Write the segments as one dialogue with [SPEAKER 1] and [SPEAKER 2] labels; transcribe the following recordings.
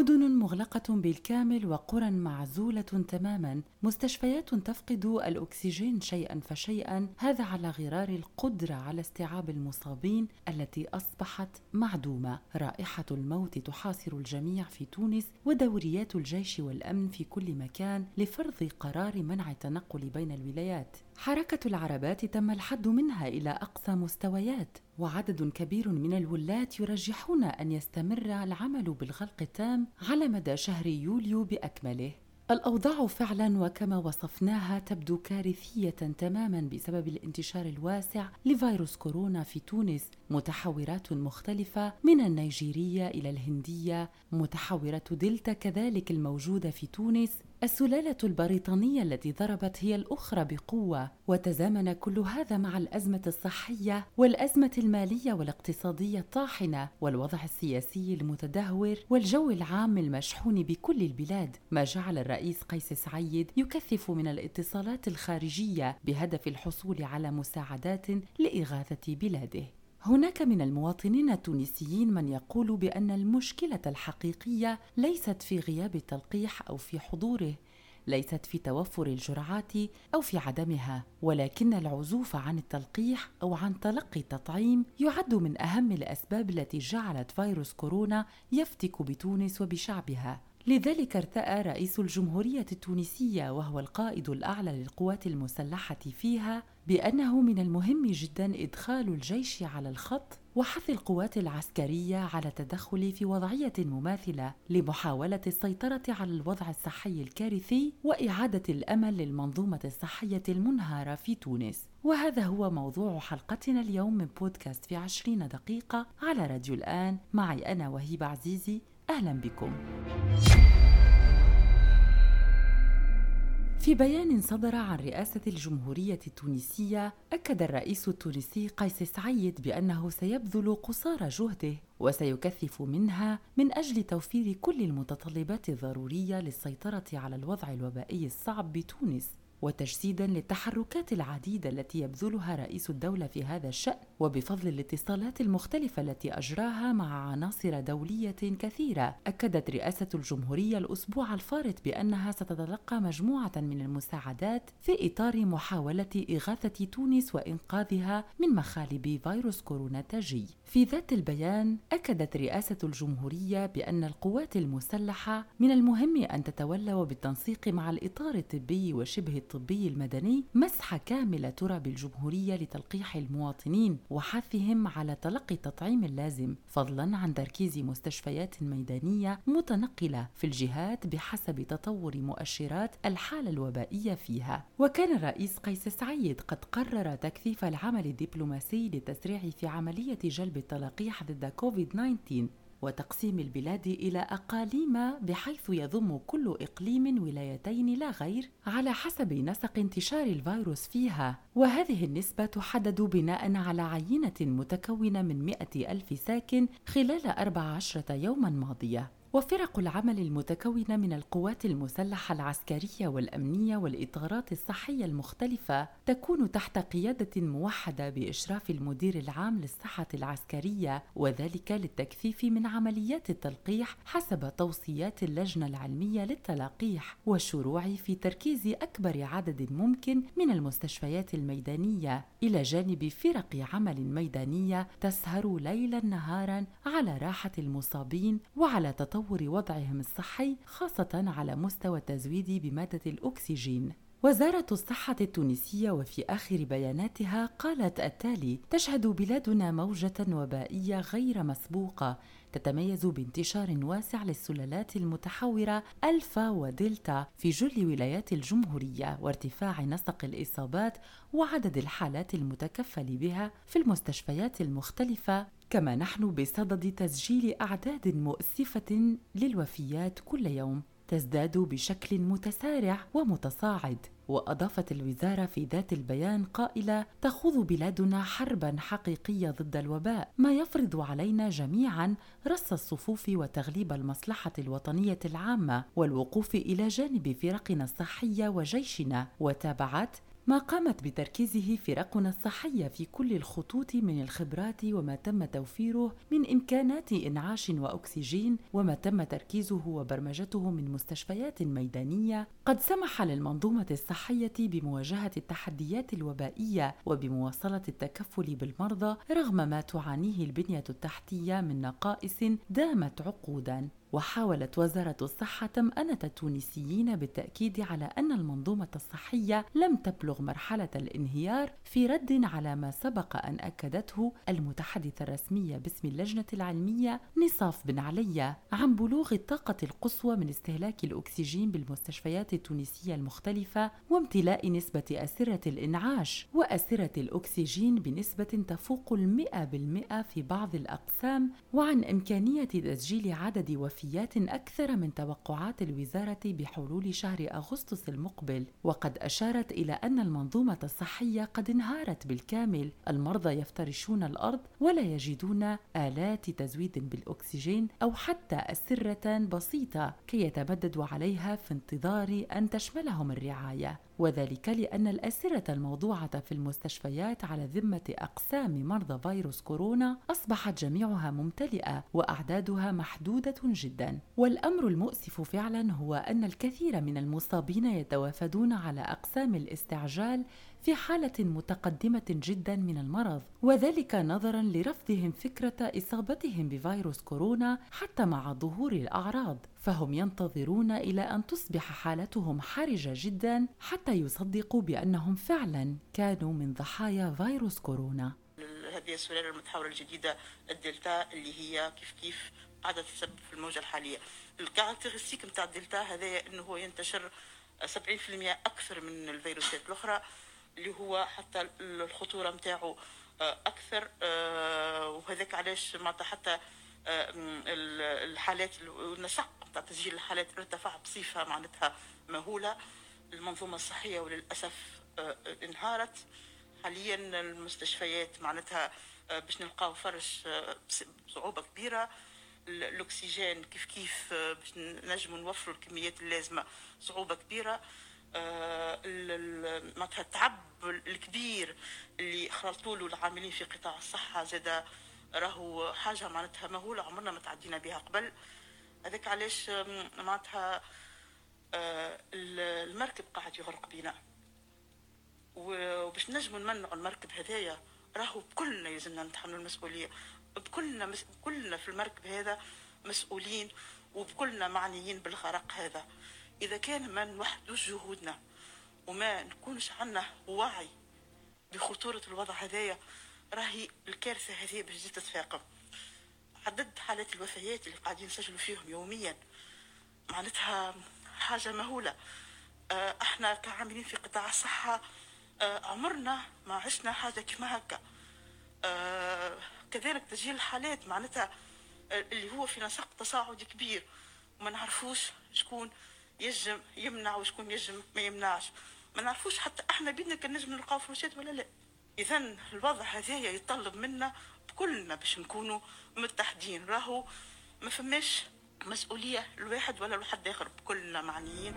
[SPEAKER 1] مدن مغلقة بالكامل وقرى معزولة تماما، مستشفيات تفقد الأكسجين شيئا فشيئا، هذا على غرار القدرة على استيعاب المصابين التي أصبحت معدومة، رائحة الموت تحاصر الجميع في تونس ودوريات الجيش والأمن في كل مكان لفرض قرار منع التنقل بين الولايات. حركة العربات تم الحد منها إلى أقصى مستويات وعدد كبير من الولاة يرجحون أن يستمر العمل بالغلق التام على مدى شهر يوليو بأكمله. الأوضاع فعلا وكما وصفناها تبدو كارثية تماما بسبب الانتشار الواسع لفيروس كورونا في تونس. متحورات مختلفة من النيجيرية إلى الهندية. متحورة دلتا كذلك الموجودة في تونس السلالة البريطانية التي ضربت هي الأخرى بقوة وتزامن كل هذا مع الأزمة الصحية والأزمة المالية والاقتصادية الطاحنة والوضع السياسي المتدهور والجو العام المشحون بكل البلاد. ما جعل الرئيس قيس سعيد يكثف من الاتصالات الخارجية بهدف الحصول على مساعدات لإغاثة بلاده. هناك من المواطنين التونسيين من يقول بأن المشكلة الحقيقية ليست في غياب التلقيح أو في حضوره ليست في توفر الجرعات أو في عدمها ولكن العزوف عن التلقيح أو عن تلقي التطعيم يعد من أهم الأسباب التي جعلت فيروس كورونا يفتك بتونس وبشعبها. لذلك ارتأى رئيس الجمهورية التونسية وهو القائد الأعلى للقوات المسلحة فيها بأنه من المهم جدا إدخال الجيش على الخط وحث القوات العسكرية على التدخل في وضعية مماثلة لمحاولة السيطرة على الوضع الصحي الكارثي وإعادة الأمل للمنظومة الصحية المنهارة في تونس. وهذا هو موضوع حلقتنا اليوم من بودكاست في عشرين دقيقة على راديو الآن. معي أنا وهيب عزيزي أهلا بكم. في بيان صدر عن رئاسة الجمهورية التونسية أكد الرئيس التونسي قيس سعيد بأنه سيبذل قصارى جهده وسيكثف منها من أجل توفير كل المتطلبات الضرورية للسيطرة على الوضع الوبائي الصعب بتونس. وتجسيدا للتحركات العديدة التي يبذلها رئيس الدولة في هذا الشأن. وبفضل الاتصالات المختلفة التي أجراها مع عناصر دولية كثيرة أكدت رئاسة الجمهورية الأسبوع الفارط بأنها ستتلقى مجموعة من المساعدات في إطار محاولة إغاثة تونس وإنقاذها من مخالب فيروس كورونا تاجي في ذات البيان أكدت رئاسة الجمهورية بأن القوات المسلحة من المهم أن تتولى وبالتنسيق مع الإطار الطبي وشبه الطبي المدني مسحة كاملة ترى بالجمهورية لتلقيح المواطنين وحثهم على تلقي التطعيم اللازم فضلا عن تركيز مستشفيات ميدانية متنقلة في الجهات بحسب تطور مؤشرات الحالة الوبائية فيها. وكان الرئيس قيس سعيد قد قرر تكثيف العمل الدبلوماسي للتسريع في عملية جلب التلقيح ضد كوفيد 19 وتقسيم البلاد إلى أقاليم بحيث يضم كل إقليم ولايتين لا غير على حسب نسق انتشار الفيروس فيها. وهذه النسبة تحدد بناء على عينة متكونة من مئة ألف ساكن خلال أربع عشرة يوما ماضية. وفرق العمل المتكونة من القوات المسلحة العسكرية والأمنية والإطارات الصحية المختلفة تكون تحت قيادة موحدة بإشراف المدير العام للصحة العسكرية وذلك للتكثيف من عمليات التلقيح حسب توصيات اللجنة العلمية للتلقيح والشروع في تركيز أكبر عدد ممكن من المستشفيات الميدانية. إلى جانب فرق عمل ميدانية تسهر ليلا نهارا على راحة المصابين وعلى تطور تطور وضعهم الصحي خاصة على مستوى التزويد بمادة الأكسجين. وزارة الصحة التونسية وفي آخر بياناتها قالت التالي: تشهد بلادنا موجة وبائية غير مسبوقة تتميز بانتشار واسع للسلالات المتحورة ألفا ودلتا في جل ولايات الجمهورية وارتفاع نسق الإصابات وعدد الحالات المتكفل بها في المستشفيات المختلفة كما نحن بصدد تسجيل أعداد مؤسفة للوفيات كل يوم. تزداد بشكل متسارع ومتصاعد وأضافت الوزارة في ذات البيان قائلة تخوض بلادنا حربا حقيقية ضد الوباء. ما يفرض علينا جميعا رص الصفوف وتغليب المصلحة الوطنية العامة والوقوف إلى جانب فرقنا الصحية وجيشنا. وتابعت ما قامت بتركيزه فرقنا الصحية في كل الخطوط من الخبرات وما تم توفيره من إمكانات إنعاش وأكسجين وما تم تركيزه وبرمجته من مستشفيات ميدانية. قد سمح للمنظومة الصحية بمواجهة التحديات الوبائية وبمواصلة التكفل بالمرضى رغم ما تعانيه البنية التحتية من نقائص دامت عقودا. وحاولت وزارة الصحة طمأنة التونسيين بالتأكيد على أن المنظومة الصحية لم تبلغ مرحلة الانهيار في رد على ما سبق أن أكدته المتحدثة الرسمية باسم اللجنة العلمية نصاف بن علي عن بلوغ الطاقة القصوى من استهلاك الأكسجين بالمستشفيات التونسية المختلفة وامتلاء نسبة أسرة الإنعاش وأسرة الأكسجين بنسبة تفوق المئة بالمئة في بعض الأقسام وعن إمكانية تسجيل عدد وفيات وفيات أكثر من توقعات الوزارة بحلول شهر أغسطس المقبل. وقد أشارت إلى أن المنظومة الصحية قد انهارت بالكامل. المرضى يفترشون الأرض ولا يجدون آلات تزويد بالأكسجين أو حتى أسرة بسيطة كي يتمددوا عليها في انتظار أن تشملهم الرعاية. وذلك لأن الأسرة الموضوعة في المستشفيات على ذمة أقسام مرضى فيروس كورونا أصبحت جميعها ممتلئة وأعدادها محدودة جدا. والأمر المؤسف فعلا هو أن الكثير من المصابين يتوافدون على أقسام الاستعجال في حالة متقدمة جدا من المرض وذلك نظرا لرفضهم فكرة إصابتهم بفيروس كورونا حتى مع ظهور الأعراض. فهم ينتظرون إلى أن تصبح حالتهم حرجة جدا حتى يصدقوا بأنهم فعلا كانوا من ضحايا فيروس كورونا.
[SPEAKER 2] هذه السلالة المتحورة الجديدة الدلتا اللي هي كيف كيف قاعدة تسبب في الموجة الحالية. ال caractéristiques نتاع الدلتا هذا أنه هو ينتشر 70% أكثر من الفيروسات الأخرى. اللي هو حتى الخطورة نتاعو آه، أكثر آه، وهذاك علاش معناتها حتى آه، الحالات النسق نتاع تسجيل الحالات ارتفع بصفة معناتها مهولة. المنظومة الصحية وللأسف انهارت. حاليا المستشفيات معناتها باش نلقاو فرش بصعوبة كبيرة. الأكسجين كيف كيف باش نجموا نوفروا الكميات اللازمة صعوبة كبيرة. آه، معناتها التعب الكبير اللي خلطوا له العاملين في قطاع الصحة زاد راهو حاجة معناتها مهولة عمرنا ما تعدينا بها قبل. هذاك علاش معناتها آه، المركب قاعد يغرق بينا. وباش نجموا نمنعوا المركب هذايا راهو كلنا يلزمنا نتحملوا المسؤولية. بكلنا مس... كلنا في المركب هذا مسؤولين وبكلنا معنيين بالغرق هذا. إذا كان ما نوحدوش جهودنا وما نكونش عنا وعي بخطورة الوضع هذايا راهي الكارثة هذه باش تتفاقم. عدد حالات الوفيات اللي قاعدين نسجلوا فيهم يوميا معناتها حاجة مهولة. آه، إحنا كعاملين في قطاع الصحة آه، عمرنا ما عشنا حاجة كما هكا. آه، كذلك تسجيل الحالات معناتها اللي هو في نسق تصاعدي كبير. وما نعرفوش شكون يجم يمنع وشكون يجم ما يمنعش. ما نعرفوش حتى إحنا بيدنا كان نجم نلقاو فلوسات ولا لا. اذا الوضع هذايا يتطلب منا كلنا باش نكونوا متحدين. راهو ما فماش مسؤولية الواحد ولا لواحد اخر كلنا معنيين.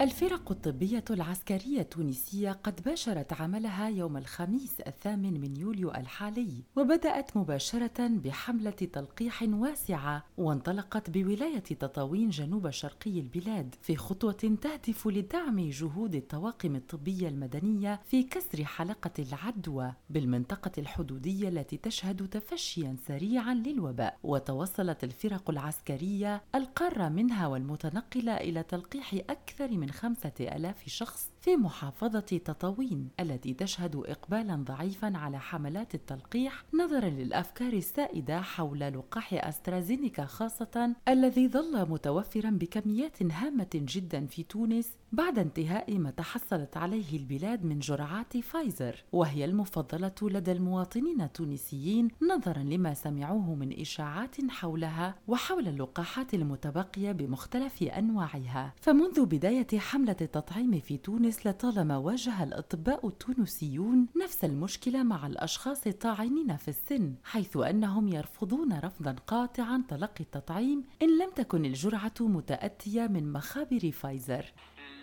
[SPEAKER 1] الفرق الطبية العسكرية التونسية قد باشرت عملها يوم الخميس الثامن من يوليو الحالي وبدأت مباشرة بحملة تلقيح واسعة وانطلقت بولاية تطاوين جنوب شرقي البلاد في خطوة تهدف لدعم جهود الطواقم الطبية المدنية في كسر حلقة العدوى بالمنطقة الحدودية التي تشهد تفشيا سريعا للوباء. وتوصلت الفرق العسكرية القارة منها والمتنقلة إلى تلقيح أكثر من من خمسة ألاف شخص في محافظة تطاوين التي تشهد إقبالا ضعيفا على حملات التلقيح نظرا للأفكار السائدة حول لقاح أسترازينيكا خاصة الذي ظل متوفرا بكميات هامة جدا في تونس بعد انتهاء ما تحصلت عليه البلاد من جرعات فايزر وهي المفضلة لدى المواطنين التونسيين نظرا لما سمعوه من إشاعات حولها وحول اللقاحات المتبقية بمختلف أنواعها. فمنذ بداية حملة التطعيم في تونس تونس لطالما واجه الأطباء التونسيون نفس المشكلة مع الأشخاص الطاعنين في السن حيث أنهم يرفضون رفضا قاطعا تلقي التطعيم إن لم تكن الجرعة متأتية من مخابر فايزر.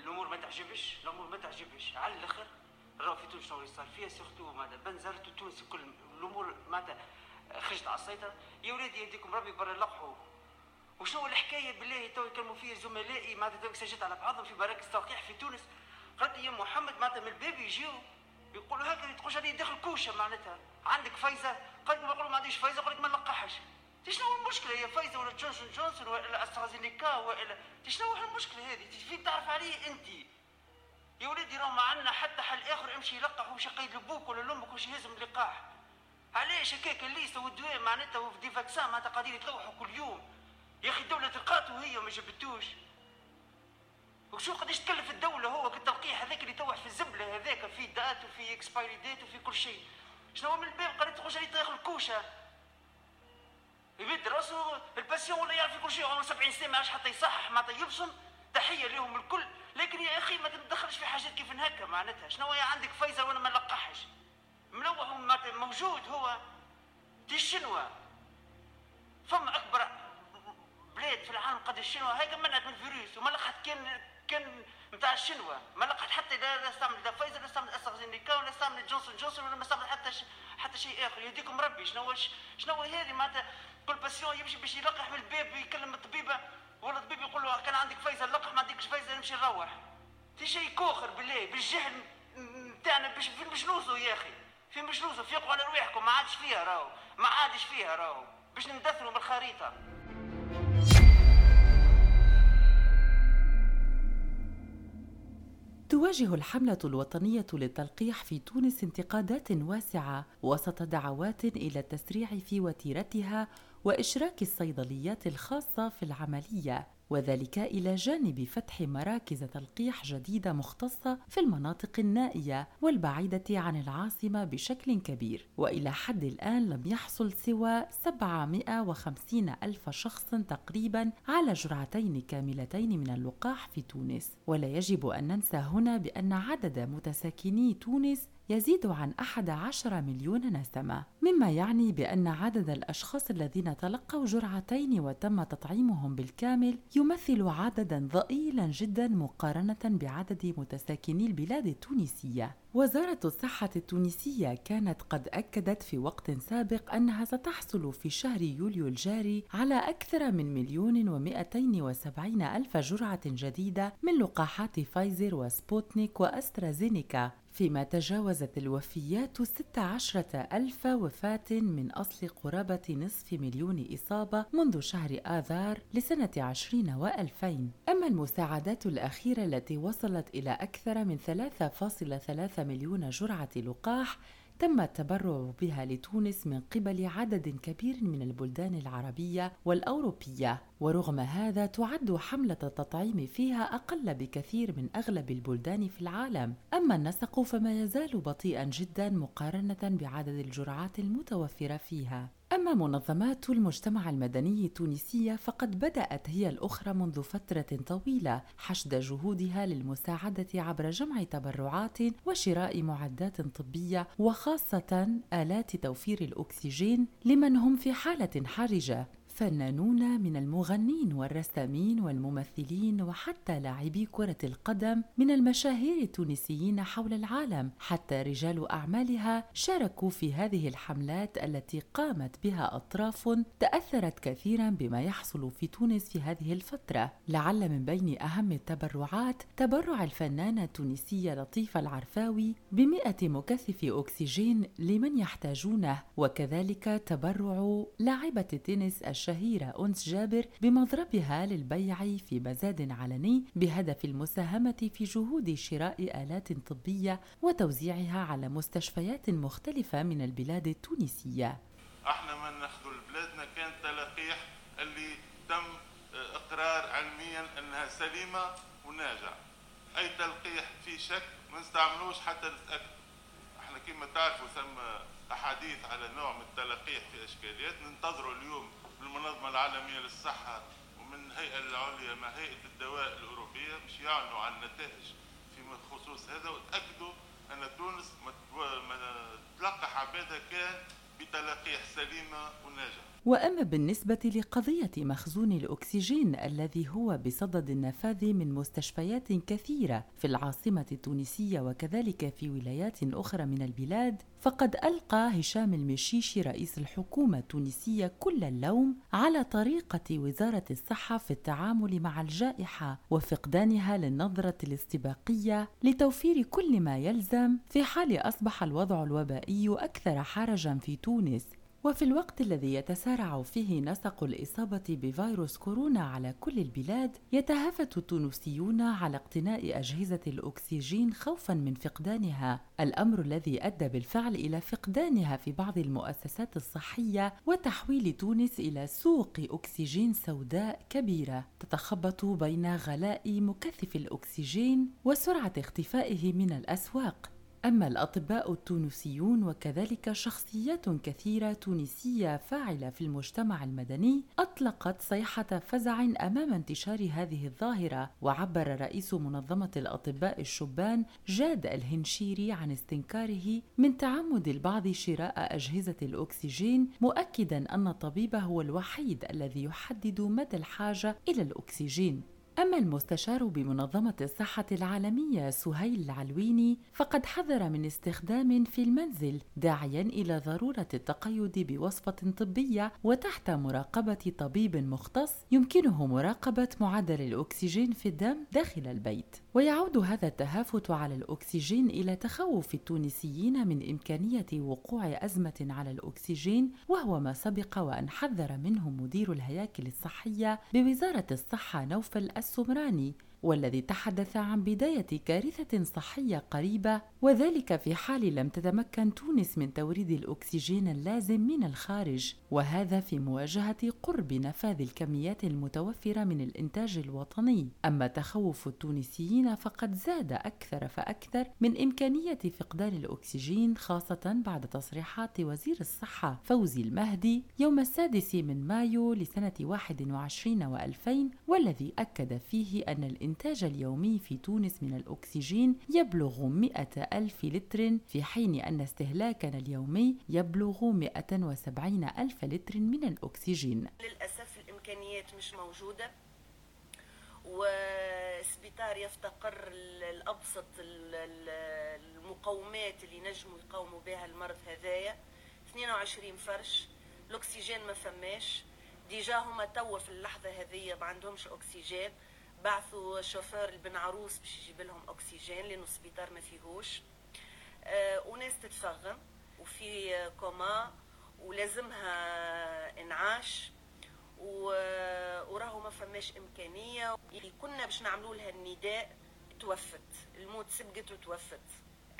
[SPEAKER 3] الأمور ما تعجبش الأمور ما تعجبش. على الآخر راهو في تونس شنو صار فيها surtout معناتها بنزرت وتونس كل الأمور معناتها خرجت على السيطرة. يا ولادي يديكم ربي برا لقحوا وشنو الحكاية بالله؟ تو يكلموا فيا زملائي معناتها تو سجلت على بعضهم في مراكز تلقيح في تونس. لي يا محمد معناتها من الباب يجيو يقولوا هكا تقولش علي داخل كوشة معناتها. عندك فايزر؟ قالت ما نقول ما عنديش فايزر قالت ما نلقحش شنو المشكلة؟ يا فايزر ولا جونسون جونسون ولا أسترازينيكا ولا شنو المشكلة هذه؟ فين تعرف عليه أنت؟ يا ولدي راه ما عندنا حتى حل آخر امشي يلقح وش يقيد لبوك ولا لأمك وش يهزم اللقاح. علاش هكاك ال liste والدواء معناتها وفي des vaccins معناتها قاعدين يتلوحوا كل يوم؟ يا أخي الدولة تلقات وهي ما جبتوش. وشو قداش تكلف الدولة هو كالتلقيح هذاك اللي توح في الزبله هذاك في date وفي expiry date وفي كل شيء. شنو من الباب؟ قالت تخرج عليه تاخذ الكوشة. يبد راسه ال patient ولا يعرف كل شيء عمره 70 سنة ما عادش حتى يصحح معناتها يبصم. تحية لهم الكل. لكن يا أخي ما تتدخلش في حاجات كيف هكا معناتها. شنو هي عندك فايزر وأنا ما نلقحش؟ ملوح موجود هو. دي الشنوه فما أكبر بلاد في العالم قد الشنوة هاي منعت من الفيروس وما لقحت كان كان نتاع الشنوة. ما لقحت حتى لا استعمل لا فايزر لا استعمل استرازينيكا ولا استعمل جونسون جونسون ولا ما استعمل حتى ش... حتى شيء آخر. يهديكم ربي شنو شنو هذه معناتها؟ كل patient يمشي باش يلقح من الباب يكلم الطبيبة. ولا الطبيب يقول له كان عندك فايزر لقح ما عندكش فايزر نمشي نروح في شيء كوخر بالله بالجهل نتاعنا باش فين باش نوصلوا يا أخي. فين باش نوصلوا فيقوا على رواحكم ما عادش فيها راهو. ما عادش فيها راهو. باش ندثروا بالخريطة.
[SPEAKER 1] تواجه الحملة الوطنية للتلقيح في تونس انتقادات واسعة وسط دعوات إلى التسريع في وتيرتها وإشراك الصيدليات الخاصة في العملية. وذلك إلى جانب فتح مراكز تلقيح جديدة مختصة في المناطق النائية والبعيدة عن العاصمة بشكل كبير. وإلى حد الآن لم يحصل سوى 750 ألف شخص تقريبا على جرعتين كاملتين من اللقاح في تونس. ولا يجب أن ننسى هنا بأن عدد متساكني تونس يزيد عن 11 مليون نسمة مما يعني بأن عدد الأشخاص الذين تلقوا جرعتين وتم تطعيمهم بالكامل يمثل عددا ضئيلا جدا مقارنة بعدد متساكني البلاد التونسية. وزارة الصحة التونسية كانت قد أكدت في وقت سابق أنها ستحصل في شهر يوليو الجاري على أكثر من مليون ومئتين وسبعين ألف جرعة جديدة من لقاحات فايزر وسبوتنيك وأسترازينيكا. فيما تجاوزت الوفيات 16 ألف وفاة من أصل قرابة نصف مليون إصابة منذ شهر آذار لسنة 20 وألفين. أما المساعدات الأخيرة التي وصلت إلى أكثر من 3.3 مليون جرعة لقاح تم التبرع بها لتونس من قبل عدد كبير من البلدان العربية والأوروبية ورغم هذا تعد حملة التطعيم فيها أقل بكثير من أغلب البلدان في العالم. أما النسق فما يزال بطيئا جدا مقارنة بعدد الجرعات المتوفرة فيها. أما منظمات المجتمع المدني التونسية فقد بدأت هي الأخرى منذ فترة طويلة حشد جهودها للمساعدة عبر جمع تبرعات وشراء معدات طبية وخاصة آلات توفير الأكسجين لمن هم في حالة حرجة. فنانون من المغنين والرسامين والممثلين وحتى لاعبي كرة القدم من المشاهير التونسيين حول العالم حتى رجال أعمالها شاركوا في هذه الحملات التي قامت بها أطراف تأثرت كثيرا بما يحصل في تونس في هذه الفترة. لعل من بين أهم التبرعات تبرع الفنانة التونسية لطيفة العرفاوي بمئة مكثف أكسجين لمن يحتاجونه وكذلك تبرع لاعبة التنس أنس جابر بمضربها للبيع في مزاد علني بهدف المساهمة في جهود شراء آلات طبية وتوزيعها على مستشفيات مختلفة من البلاد التونسية.
[SPEAKER 4] إحنا ما ناخذ لبلادنا كان تلقيح اللي تم إقرار علميا أنها سليمة وناجع أي تلقيح في شك ما نستعملوش حتى نتأكد. إحنا كما تعرفوا ثم أحاديث على نوع من التلقيح في أشكاليات ننتظروا اليوم المنظمة العالمية للصحة ومن الهيئة العليا مع هيئة الدواء الأوروبية مش يعلنوا عن نتائج في خصوص هذا وتأكدوا أن تونس ما تلقح عبادها كان بتلقيح سليمة وناجحة.
[SPEAKER 1] وأما بالنسبة لقضية مخزون الأكسجين الذي هو بصدد النفاذ من مستشفيات كثيرة في العاصمة التونسية وكذلك في ولايات أخرى من البلاد فقد ألقى هشام المشيشي رئيس الحكومة التونسية كل اللوم على طريقة وزارة الصحة في التعامل مع الجائحة وفقدانها للنظرة الاستباقية لتوفير كل ما يلزم في حال أصبح الوضع الوبائي أكثر حرجا في تونس. وفي الوقت الذي يتسارع فيه نسق الإصابة بفيروس كورونا على كل البلاد يتهافت التونسيون على اقتناء أجهزة الأكسجين خوفا من فقدانها. الأمر الذي أدى بالفعل إلى فقدانها في بعض المؤسسات الصحية وتحويل تونس إلى سوق أكسجين سوداء كبيرة. تتخبط بين غلاء مكثف الأكسجين وسرعة اختفائه من الأسواق. أما الأطباء التونسيون وكذلك شخصيات كثيرة تونسية فاعلة في المجتمع المدني أطلقت صيحة فزع أمام انتشار هذه الظاهرة. وعبر رئيس منظمة الأطباء الشبان جاد الهنشيري عن استنكاره من تعمد البعض شراء أجهزة الأكسجين مؤكدا أن الطبيب هو الوحيد الذي يحدد مدى الحاجة إلى الأكسجين. أما المستشار بمنظمة الصحة العالمية سهيل العلويني فقد حذر من استخدام في المنزل داعيا إلى ضرورة التقيد بوصفة طبية وتحت مراقبة طبيب مختص يمكنه مراقبة معدل الأكسجين في الدم داخل البيت. ويعود هذا التهافت على الأكسجين إلى تخوف التونسيين من إمكانية وقوع أزمة على الأكسجين وهو ما سبق وأن حذر منه مدير الهياكل الصحية بوزارة الصحة نوفل السمراني والذي تحدث عن بداية كارثة صحية قريبة وذلك في حال لم تتمكن تونس من توريد الأكسجين اللازم من الخارج وهذا في مواجهة قرب نفاذ الكميات المتوفرة من الإنتاج الوطني. أما تخوف التونسيين فقد زاد أكثر فأكثر من إمكانية فقدان الأكسجين خاصة بعد تصريحات وزير الصحة فوزي المهدي يوم السادس من مايو لسنة 21 و2000 والذي أكد فيه أن الإنتاج اليومي في تونس من الأكسجين يبلغ 100 ألف لتر في حين أن استهلاكنا اليومي يبلغ 170 ألف لتر من الأكسجين.
[SPEAKER 5] للأسف الإمكانيات مش موجودة وسبيطار يفتقر الأبسط المقومات اللي نجموا يقاوموا بها المرض هذايا. 22 فرش الأكسجين ما فماش. déjà هما توا في اللحظة هذه ما عندهمش أكسجين. بعثوا شوفير البن عروس باش يجيب لهم أكسجين لأنه السبيطار ما فيهوش. آه وناس تتفغم وفي كوما ولازمها إنعاش وراهو ما فماش إمكانية. اللي كنا باش نعملوا لها النداء توفت الموت سبقت وتوفت.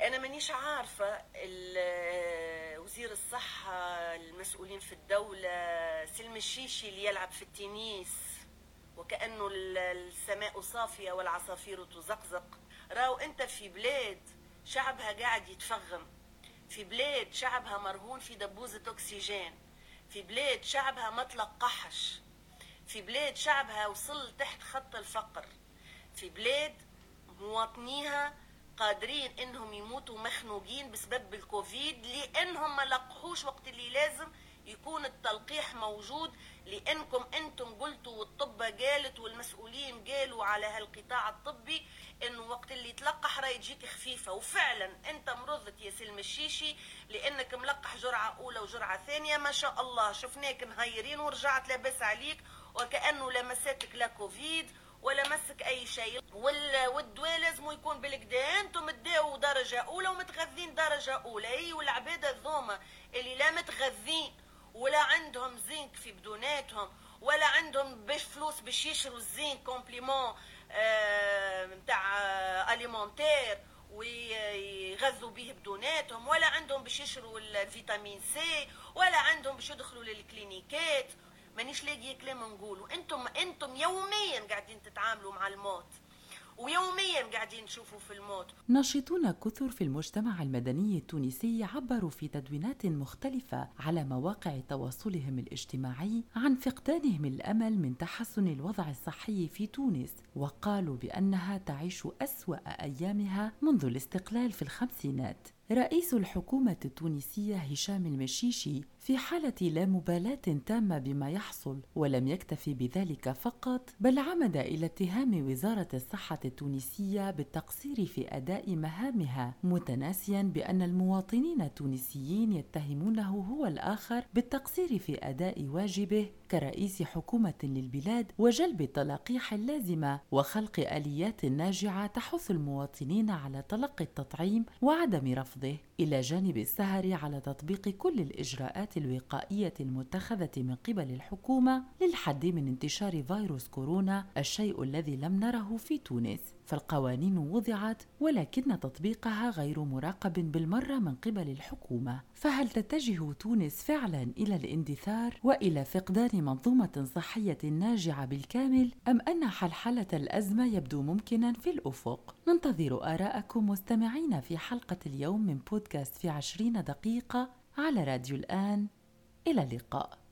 [SPEAKER 5] أنا مانيش عارفة وزير الصحة المسؤولين في الدولة سي المشيشي اللي يلعب في التنس وكأنه السماء صافية والعصافير تزقزق. راهو أنت في بلاد شعبها قاعد يتفغم. في بلاد شعبها مرهون في دبوزة أكسجين في بلاد شعبها ما تلقحش في بلاد شعبها وصل تحت خط الفقر. في بلاد مواطنيها قادرين إنهم يموتوا مخنوقين بسبب الكوفيد لأنهم ما لقحوش وقت اللي لازم يكون التلقيح موجود لأنكم أنتم قلتوا والطب قالت والمسؤولين قالوا على هالقطاع الطبي إنه وقت اللي تلقح راهي تجيك خفيفة. وفعلا أنت مرضت يا سلم الشيشي لأنك ملقح جرعة أولى وجرعة ثانية. ما شاء الله شفناك مهيرين ورجعت لاباس عليك وكأنه لا مستك لا كوفيد ولا مسك أي شيء. والدواء لازم يكون بالقدا أنتم تداو درجة أولى ومتغذين درجة أولى. اي والعباد الذوما اللي لا متغذين. ولا عندهم زنك في بدوناتهم ولا عندهم باش فلوس باش يشروا الزنك complément نتاع آه alimentaire ويغذوا به بدوناتهم ولا عندهم باش يشروا الفيتامين سي ولا عندهم باش يدخلوا للكلينيكات. مانيش لاقي كلام نقوله. أنتم أنتم يوميا قاعدين تتعاملوا مع الموت. ويوميا قاعدين نشوفوا في الموت.
[SPEAKER 1] ناشطون كثر في المجتمع المدني التونسي عبروا في تدوينات مختلفة على مواقع تواصلهم الاجتماعي عن فقدانهم الأمل من تحسن الوضع الصحي في تونس وقالوا بأنها تعيش أسوأ أيامها منذ الاستقلال في الخمسينات. رئيس الحكومة التونسية هشام المشيشي في حالة لا مبالاة تامة بما يحصل ولم يكتفي بذلك فقط بل عمد إلى اتهام وزارة الصحة التونسية بالتقصير في أداء مهامها متناسيا بأن المواطنين التونسيين يتهمونه هو الآخر بالتقصير في أداء واجبه كرئيس حكومة للبلاد وجلب التلقيح اللازمة وخلق آليات ناجعة تحث المواطنين على تلقي التطعيم وعدم رفضه. إلى جانب السهر على تطبيق كل الإجراءات الوقائية المتخذة من قبل الحكومة للحد من انتشار فيروس كورونا الشيء الذي لم نره في تونس. فالقوانين وضعت ولكن تطبيقها غير مراقب بالمرة من قبل الحكومة. فهل تتجه تونس فعلا إلى الاندثار وإلى فقدان منظومة صحية ناجعة بالكامل أم أن حلحلة الأزمة يبدو ممكنا في الأفق؟ ننتظر آراءكم مستمعين في حلقة اليوم من بودكاست في عشرين دقيقة على راديو الآن. إلى اللقاء.